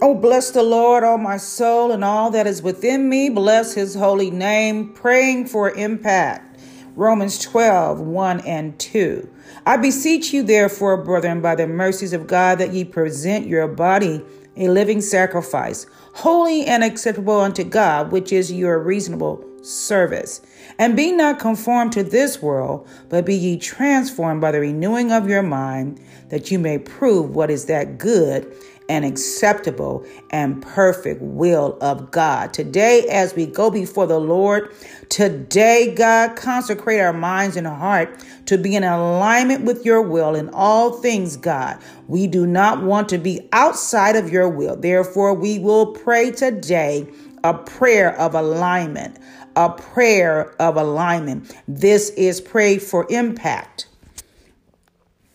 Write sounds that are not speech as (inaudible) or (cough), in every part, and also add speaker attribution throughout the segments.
Speaker 1: Oh, bless the Lord, all my soul, and all that is within me. Bless his holy name. Praying for impact. Romans 12, 1 and 2. I beseech you, therefore, brethren, by the mercies of God, that ye present your body a living sacrifice, holy and acceptable unto God, which is your reasonable service. And be not conformed to this world, but be ye transformed by the renewing of your mind, that you may prove what is that good and acceptable and perfect will of God. Today, as we go before the Lord, today, God, consecrate our minds and heart to be in alignment with your will in all things, God. We do not want to be outside of your will. Therefore, we will pray today a prayer of alignment, a prayer of alignment. This is pray for impact.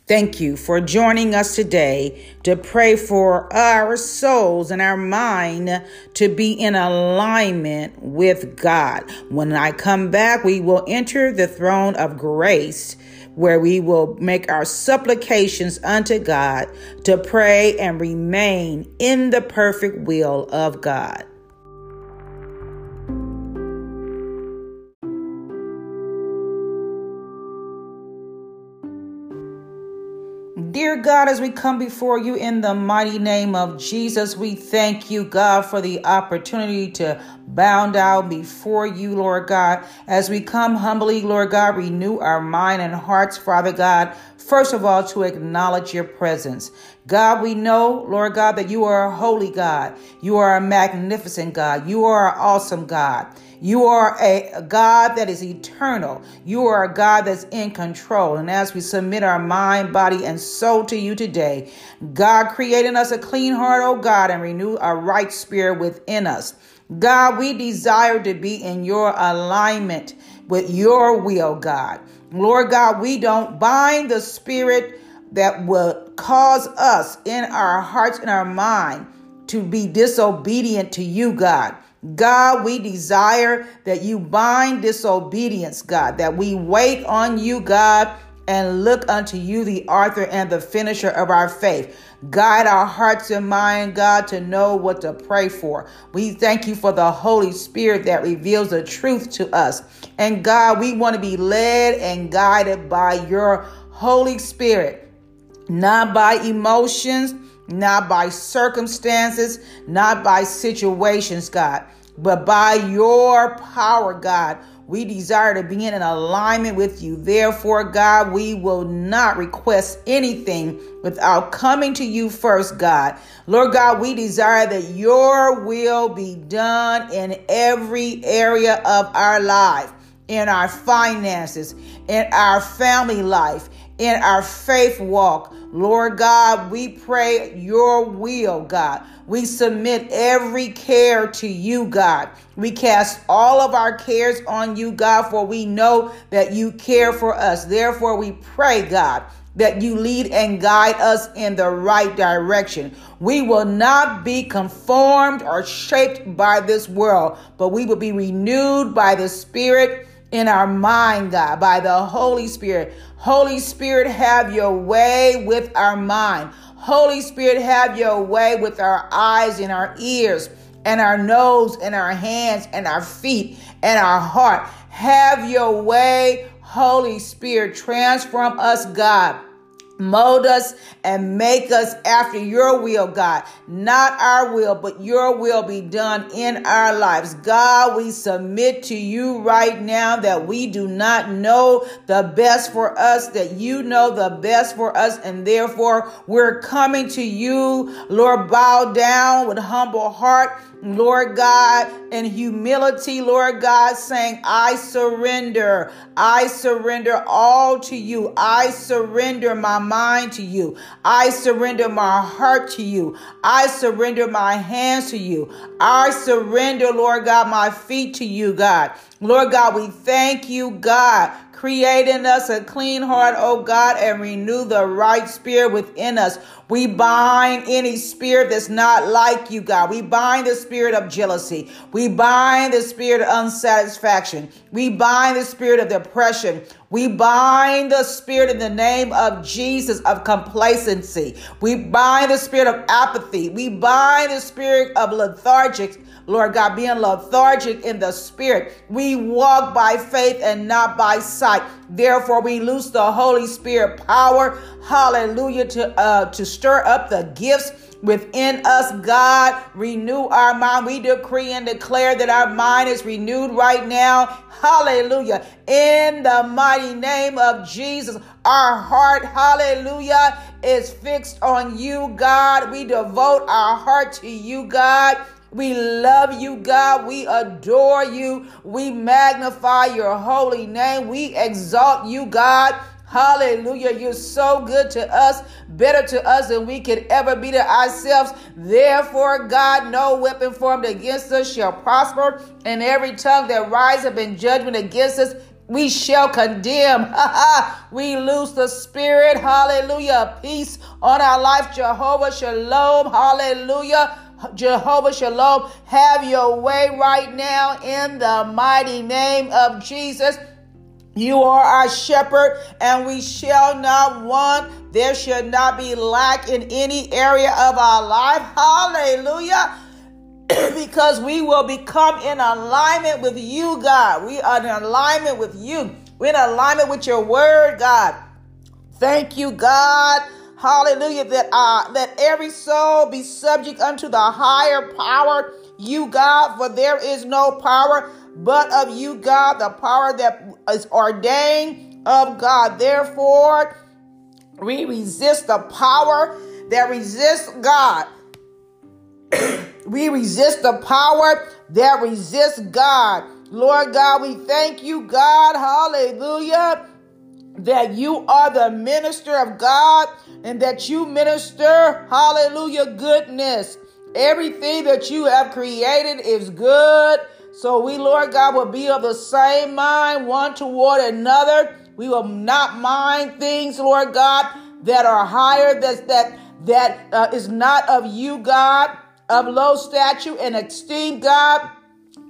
Speaker 1: Thank you for joining us today to pray for our souls and our mind to be in alignment with God. When I come back, we will enter the throne of grace where we will make our supplications unto God to pray and remain in the perfect will of God. Dear God, as we come before you in the mighty name of Jesus, we thank you, God, for the opportunity to bow down before you, Lord God. As we come humbly, Lord God, renew our mind and hearts, Father God. First of all, to acknowledge your presence. God, we know, Lord God, that you are a holy God. You are a magnificent God. You are an awesome God. You are a God that is eternal. You are a God that's in control. And as we submit our mind, body, and soul to you today, God creating us a clean heart, oh God, and renew a right spirit within us. God, we desire to be in your alignment with your will, God. Lord God, we don't bind the spirit that will cause us in our hearts and our mind to be disobedient to you, God. God, we desire that you bind disobedience, God, that we wait on you, God, and look unto you, the author and the finisher of our faith. Guide our hearts and mind, God, to know what to pray for. We thank you for the Holy Spirit that reveals the truth to us. And God, we want to be led and guided by your Holy Spirit, not by emotions, not by circumstances, not by situations, God, but by your power, God. We desire to be in an alignment with you. Therefore, God, we will not request anything without coming to you first, God. Lord God, we desire that your will be done in every area of our life, in our finances, in our family life, in our faith walk. Lord God, we pray your will, God. We submit every care to you, God. We cast all of our cares on you, God, for we know that you care for us. Therefore, we pray, God, that you lead and guide us in the right direction. We will not be conformed or shaped by this world, but we will be renewed by the Spirit in our mind, God, by the Holy Spirit. Holy Spirit, have your way with our mind. Holy Spirit, have your way with our eyes and our ears and our nose and our hands and our feet and our heart. Have your way, Holy Spirit. Transform us, God. Mold us and make us after your will, God. Not our will, but your will be done in our lives. God, we submit to you right now that we do not know the best for us, that you know the best for us, and therefore we're coming to you, Lord, bow down with humble heart Lord God, in humility, Lord God, saying, I surrender. I surrender all to you. I surrender my mind to you. I surrender my heart to you. I surrender my hands to you. I surrender, Lord God, my feet to you, God. Lord God, we thank you, God, Create in us a clean heart, O God, and renew the right spirit within us. We bind any spirit that's not like you, God. We bind the spirit of jealousy. We bind the spirit of unsatisfaction. We bind the spirit of depression. We bind the spirit in the name of Jesus of complacency. We bind the spirit of apathy. We bind the spirit of lethargic Lord God, being lethargic in the spirit. We walk by faith and not by sight. Therefore, we loose the Holy Spirit power, hallelujah, to uh, to stir up the gifts within us, God. Renew our mind. We decree and declare that our mind is renewed right now. Hallelujah. In the mighty name of Jesus, our heart, hallelujah, is fixed on you, God. We devote our heart to you, God. We love you, God. We adore you. We magnify your holy name. We exalt you, God. Hallelujah. You're so good to us, better to us than we could ever be to ourselves. Therefore, God, no weapon formed against us shall prosper, and every tongue that rise up in judgment against us, we shall condemn. (laughs) we lose the spirit. Hallelujah. Peace on our life. Jehovah Shalom. Hallelujah. Jehovah Shalom, have your way right now in the mighty name of Jesus. You are our shepherd, and we shall not want. There should not be lack in any area of our life. Hallelujah. (clears throat) because we will become in alignment with you, God. We are in alignment with you. We're in alignment with your word, God. Thank you, God. Hallelujah. That uh that every soul be subject unto the higher power, you God, for there is no power but of you, God, the power that is ordained of God. Therefore, we resist the power that resists God. (clears throat) we resist the power that resists God. Lord God, we thank you, God. Hallelujah that you are the minister of God and that you minister, hallelujah, goodness. Everything that you have created is good. So we, Lord God, will be of the same mind one toward another. We will not mind things, Lord God, that are higher, that that that uh, is not of you, God, of low stature and esteem, God.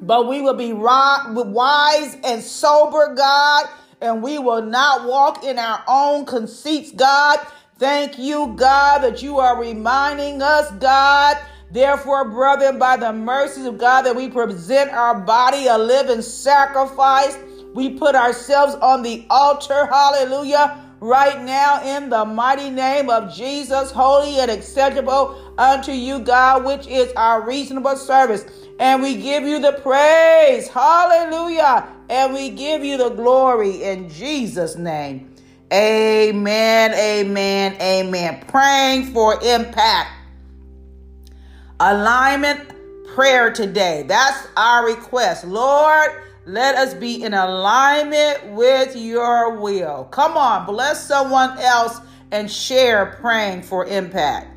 Speaker 1: But we will be wise and sober, God and we will not walk in our own conceits, God. Thank you, God, that you are reminding us, God. Therefore, brethren, by the mercies of God, that we present our body a living sacrifice. We put ourselves on the altar, hallelujah, right now in the mighty name of Jesus, holy and acceptable unto you, God, which is our reasonable service. And we give you the praise, hallelujah, and we give you the glory in Jesus' name. Amen, amen, amen. Praying for impact. Alignment prayer today. That's our request. Lord, let us be in alignment with your will. Come on, bless someone else and share praying for impact.